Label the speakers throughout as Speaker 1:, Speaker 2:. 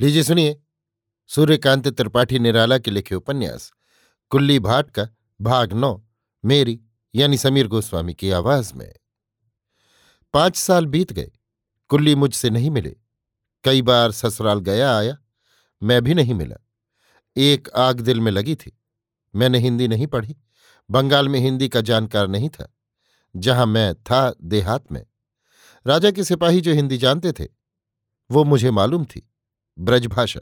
Speaker 1: लीजिए सुनिए। सूर्यकांत त्रिपाठी निराला के लिखे उपन्यास, कुल्ली भाट का भाग नौ, मेरी, यानी समीर गोस्वामी की आवाज़ में। पाँच साल बीत गए, कुल्ली मुझसे नहीं मिले। कई बार ससुराल गया आया, मैं भी नहीं मिला। एक आग दिल में लगी थी, मैंने हिंदी नहीं पढ़ी, बंगाल में हिंदी का जानकार नहीं था, जहाँ मैं था देहात में। राजा के सिपाही जो हिंदी जानते थे, वो मुझे मालूम थी। ब्रजभाषा।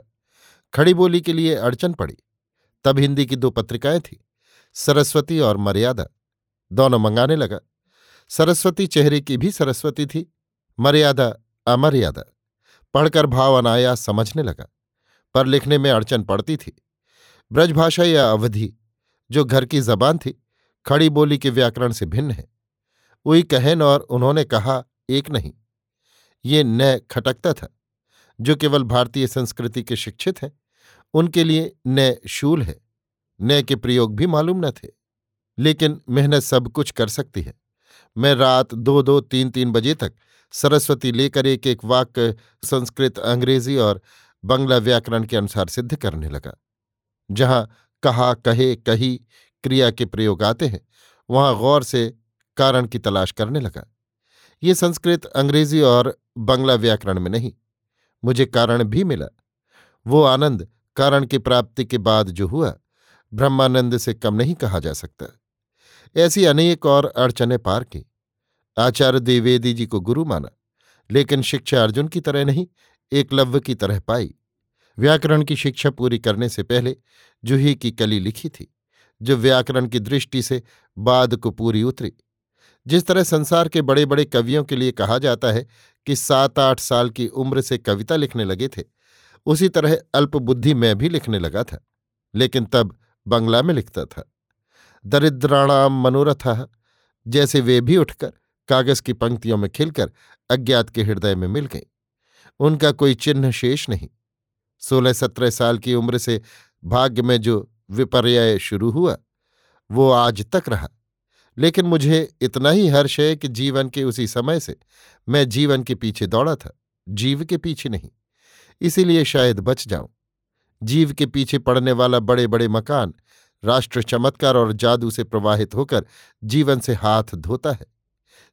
Speaker 1: खड़ी बोली के लिए अड़चन पड़ी। तब हिंदी की दो पत्रिकाएँ थी, सरस्वती और मर्यादा। दोनों मंगाने लगा। सरस्वती चेहरे की भी सरस्वती थी, मर्यादा अमर्यादा। पढ़कर भाव अनायास समझने लगा, पर लिखने में अड़चन पड़ती थी। ब्रजभाषा या अवधि, जो घर की जबान थी, खड़ी बोली के व्याकरण से भिन्न है। वही कहन और उन्होंने कहा, एक नहीं, ये न खटकता था। जो केवल भारतीय संस्कृति के शिक्षित हैं, उनके लिए न शूल है न के प्रयोग भी मालूम न थे। लेकिन मेहनत सब कुछ कर सकती है। मैं रात दो दो तीन तीन बजे तक सरस्वती लेकर एक एक वाक्य संस्कृत, अंग्रेज़ी और बंगला व्याकरण के अनुसार सिद्ध करने लगा। जहाँ कहा, कहे, कही क्रिया के प्रयोग आते हैं, वहाँ गौर से कारण की तलाश करने लगा। ये संस्कृत, अंग्रेज़ी और बंगला व्याकरण में नहीं मुझे कारण भी मिला। वो आनंद कारण की प्राप्ति के बाद जो हुआ, ब्रह्मानंद से कम नहीं कहा जा सकता। ऐसी अनेक और अड़चने पार की। आचार्य द्विवेदी जी को गुरु माना, लेकिन शिक्षा अर्जुन की तरह नहीं, एकलव्य की तरह पाई। व्याकरण की शिक्षा पूरी करने से पहले जूही की कली लिखी थी, जो व्याकरण की दृष्टि से बाद को पूरी उतरी। जिस तरह संसार के बड़े बड़े कवियों के लिए कहा जाता है कि सात आठ साल की उम्र से कविता लिखने लगे थे, उसी तरह अल्पबुद्धि में भी लिखने लगा था, लेकिन तब बंगला में लिखता था। दरिद्राणाम मनोरथ, जैसे वे भी उठकर कागज़ की पंक्तियों में खिलकर अज्ञात के हृदय में मिल गई। उनका कोई चिन्ह शेष नहीं। सोलह सत्रह साल की उम्र से भाग्य में जो विपर्य शुरू हुआ, वो आज तक रहा। लेकिन मुझे इतना ही हर्ष है कि जीवन के उसी समय से मैं जीवन के पीछे दौड़ा था, जीव के पीछे नहीं। इसीलिए शायद बच जाऊँ। जीव के पीछे पड़ने वाला बड़े बड़े मकान, राष्ट्र चमत्कार और जादू से प्रवाहित होकर जीवन से हाथ धोता है।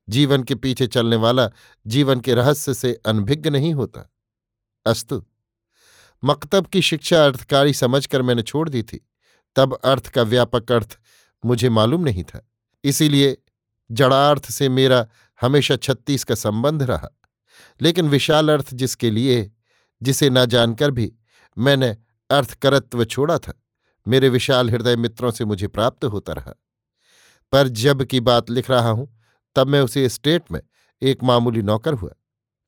Speaker 1: जीवन के पीछे चलने वाला जीवन के रहस्य से अनभिज्ञ नहीं होता। अस्तु। मकतब की शिक्षा अर्थकारी समझकर मैंने छोड़ दी थी। तब अर्थ का व्यापक अर्थ मुझे मालूम नहीं था। इसीलिए जड़ार्थ से मेरा हमेशा छत्तीस का संबंध रहा। लेकिन विशाल अर्थ जिसके लिए, जिसे न जानकर भी मैंने अर्थकरत्व छोड़ा था, मेरे विशाल हृदय मित्रों से मुझे प्राप्त होता रहा। पर जब की बात लिख रहा हूँ, तब मैं उसी स्टेट में एक मामूली नौकर हुआ।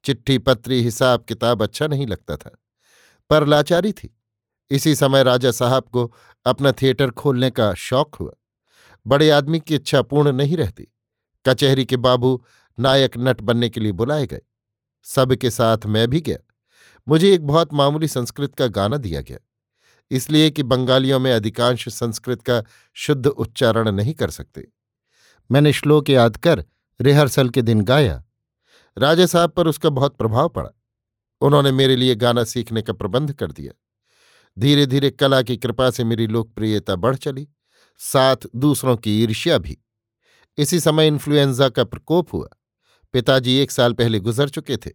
Speaker 1: चिट्ठी पत्री हिसाब किताब अच्छा नहीं लगता था, पर लाचारी थी। इसी समय राजा साहब को अपना थिएटर खोलने का शौक हुआ। बड़े आदमी की इच्छा पूर्ण नहीं रहती। कचहरी के बाबू नायक नट बनने के लिए बुलाए गए। सबके साथ मैं भी गया। मुझे एक बहुत मामूली संस्कृत का गाना दिया गया। इसलिए कि बंगालियों में अधिकांश संस्कृत का शुद्ध उच्चारण नहीं कर सकते। मैंने श्लोक याद कर रिहर्सल के दिन गाया। राजा साहब पर उसका बहुत प्रभाव पड़ा। उन्होंने मेरे लिए गाना सीखने का प्रबंध कर दिया। धीरे धीरे कला की कृपा से मेरी लोकप्रियता बढ़ चली। साथ दूसरों की ईर्ष्या भी। इसी समय इन्फ्लुएंजा का प्रकोप हुआ। पिताजी एक साल पहले गुजर चुके थे,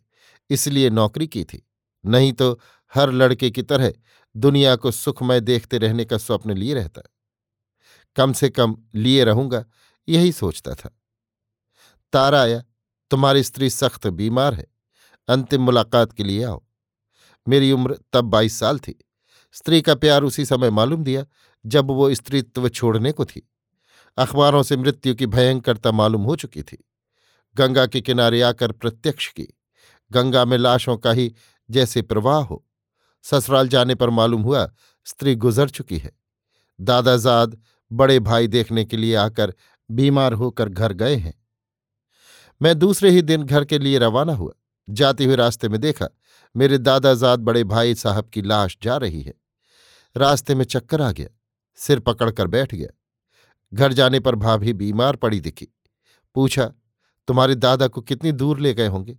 Speaker 1: इसलिए नौकरी की थी। नहीं तो हर लड़के की तरह दुनिया को सुखमय देखते रहने का स्वप्न लिए रहता। कम से कम लिए रहूँगा, यही सोचता था। तारा आया, तुम्हारी स्त्री सख्त बीमार है, अंतिम मुलाकात के लिए आओ। मेरी उम्र तब बाईस साल थी। स्त्री का प्यार उसी समय मालूम दिया जब वो स्त्रीत्व छोड़ने को थी। अखबारों से मृत्यु की भयंकरता मालूम हो चुकी थी। गंगा के किनारे आकर प्रत्यक्ष की। गंगा में लाशों का ही जैसे प्रवाह हो। ससुराल जाने पर मालूम हुआ, स्त्री गुजर चुकी है। दादाजाद, बड़े भाई देखने के लिए आकर बीमार होकर घर गए हैं। मैं दूसरे ही दिन घर के लिए रवाना हुआ। जाते हुए रास्ते में देखा, मेरे दादाजाद बड़े भाई साहब की लाश जा रही है। रास्ते में चक्कर आ गया। सिर पकड़कर बैठ गया। घर जाने पर भाभी बीमार पड़ी दिखी। पूछा, तुम्हारे दादा को कितनी दूर ले गए होंगे?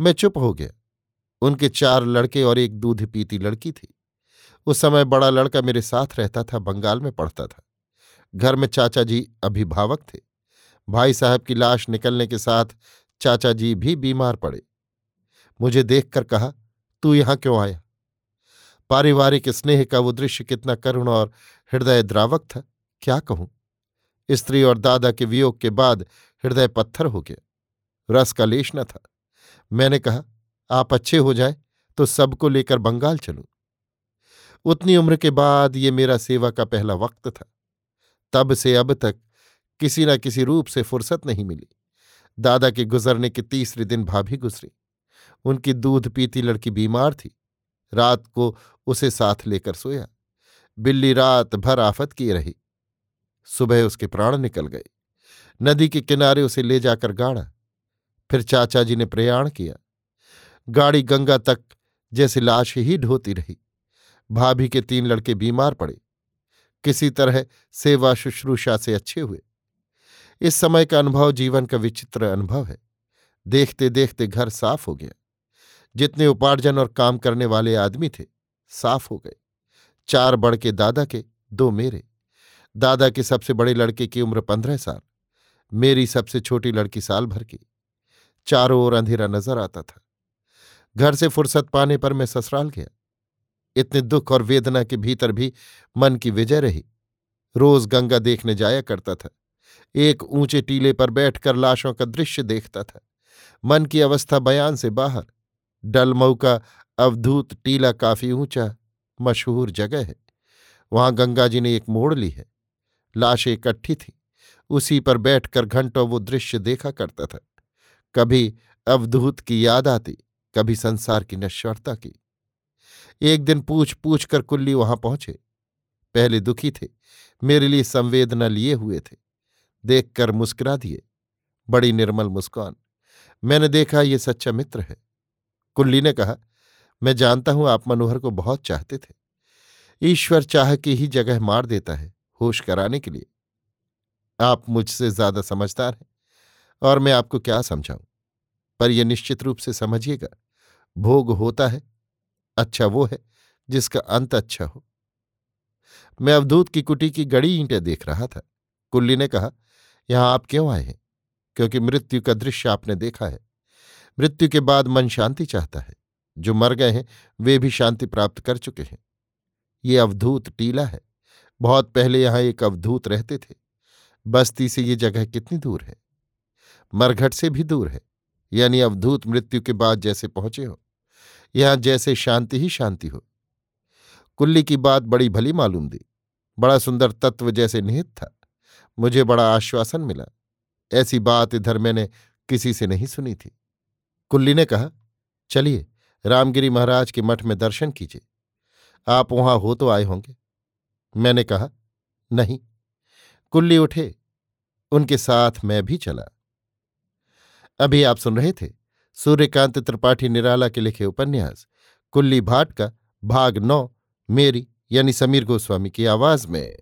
Speaker 1: मैं चुप हो गया। उनके चार लड़के और एक दूध पीती लड़की थी। उस समय बड़ा लड़का मेरे साथ रहता था, बंगाल में पढ़ता था। घर में चाचा जी अभिभावक थे। भाई साहब की लाश निकलने के साथ चाचा जी भी बीमार पड़े। मुझे देखकर कहा, तू यहाँ क्यों आया? पारिवारिक स्नेह का वो दृश्य कितना करुण और हृदय द्रावक था, क्या कहूँ? स्त्री और दादा के वियोग के बाद हृदय पत्थर हो गया, रस का लेश न था। मैंने कहा, आप अच्छे हो जाए तो सबको लेकर बंगाल चलूँ। उतनी उम्र के बाद ये मेरा सेवा का पहला वक्त था। तब से अब तक किसी न किसी रूप से फुर्सत नहीं मिली। दादा के गुजरने के तीसरे दिन भाभी गुजरी। उनकी दूध पीती लड़की बीमार थी। रात को उसे साथ लेकर सोया। बिल्ली रात भर आफत किए रही। सुबह उसके प्राण निकल गए। नदी के किनारे उसे ले जाकर गाड़ा। फिर चाचा जी ने प्रयाण किया। गाड़ी गंगा तक जैसे लाश ही ढोती रही। भाभी के तीन लड़के बीमार पड़े। किसी तरह सेवा शुश्रूषा से अच्छे हुए। इस समय का अनुभव जीवन का विचित्र अनुभव है। देखते देखते घर साफ़ हो गया। जितने उपार्जन और काम करने वाले आदमी थे, साफ़ हो गए। चार बड़ के दादा के, दो मेरे। दादा के सबसे बड़े लड़के की उम्र पंद्रह साल, मेरी सबसे छोटी लड़की साल भर की। चारों ओर अंधेरा नज़र आता था। घर से फुर्सत पाने पर मैं ससुराल गया। इतने दुख और वेदना के भीतर भी मन की विजय रही। रोज गंगा देखने जाया करता था। एक ऊँचे टीले पर बैठकर लाशों का दृश्य देखता था। मन की अवस्था बयान से बाहर। डलमऊ का अवधूत टीला काफ़ी ऊँचा मशहूर जगह है। वहाँ गंगा जी ने एक मोड़ ली है। लाशें इकट्ठी थी। उसी पर बैठकर घंटों वो दृश्य देखा करता था। कभी अवधूत की याद आती, कभी संसार की नश्वरता की। एक दिन पूछ पूछ कर कुल्ली वहाँ पहुँचे। पहले दुखी थे, मेरे लिए संवेदना लिए हुए थे। देखकर मुस्कुरा दिए। बड़ी निर्मल मुस्कान। मैंने देखा, ये सच्चा मित्र है। कुल्ली ने कहा मैं जानता हूँ आप मनोहर को बहुत चाहते थे। ईश्वर चाह की ही जगह मार देता है, होश कराने के लिए। आप मुझसे ज़्यादा समझदार हैं, और मैं आपको क्या समझाऊं? पर यह निश्चित रूप से समझिएगा, भोग होता है अच्छा वो है, जिसका अंत अच्छा हो। मैं अवधूत की कुटी की गड़ी ईंटें देख रहा था। कुल्ली ने कहा, यहाँ आप क्यों आए हैं? क्योंकि मृत्यु का दृश्य आपने देखा है। मृत्यु के बाद मन शांति चाहता है। जो मर गए हैं, वे भी शांति प्राप्त कर चुके हैं। ये अवधूत टीला है। बहुत पहले यहाँ एक अवधूत रहते थे। बस्ती से ये जगह कितनी दूर है? मरघट से भी दूर है, यानी अवधूत मृत्यु के बाद जैसे पहुँचे हो। यहाँ जैसे शांति ही शांति हो। कुल्ली की बात बड़ी भली मालूम दी। बड़ा सुंदर तत्व जैसे निहित था। मुझे बड़ा आश्वासन मिला। ऐसी बात इधर मैंने किसी से नहीं सुनी थी। कुल्ली ने कहा, चलिए रामगिरी महाराज के मठ में दर्शन कीजिए। आप वहाँ हो तो आए होंगे। मैंने कहा, नहीं। कुल्ली उठे, उनके साथ मैं भी चला। अभी आप सुन रहे थे सूर्यकांत त्रिपाठी निराला के लिखे उपन्यास, कुल्ली भाट का भाग नौ, मेरी यानी समीर गोस्वामी की आवाज़ में।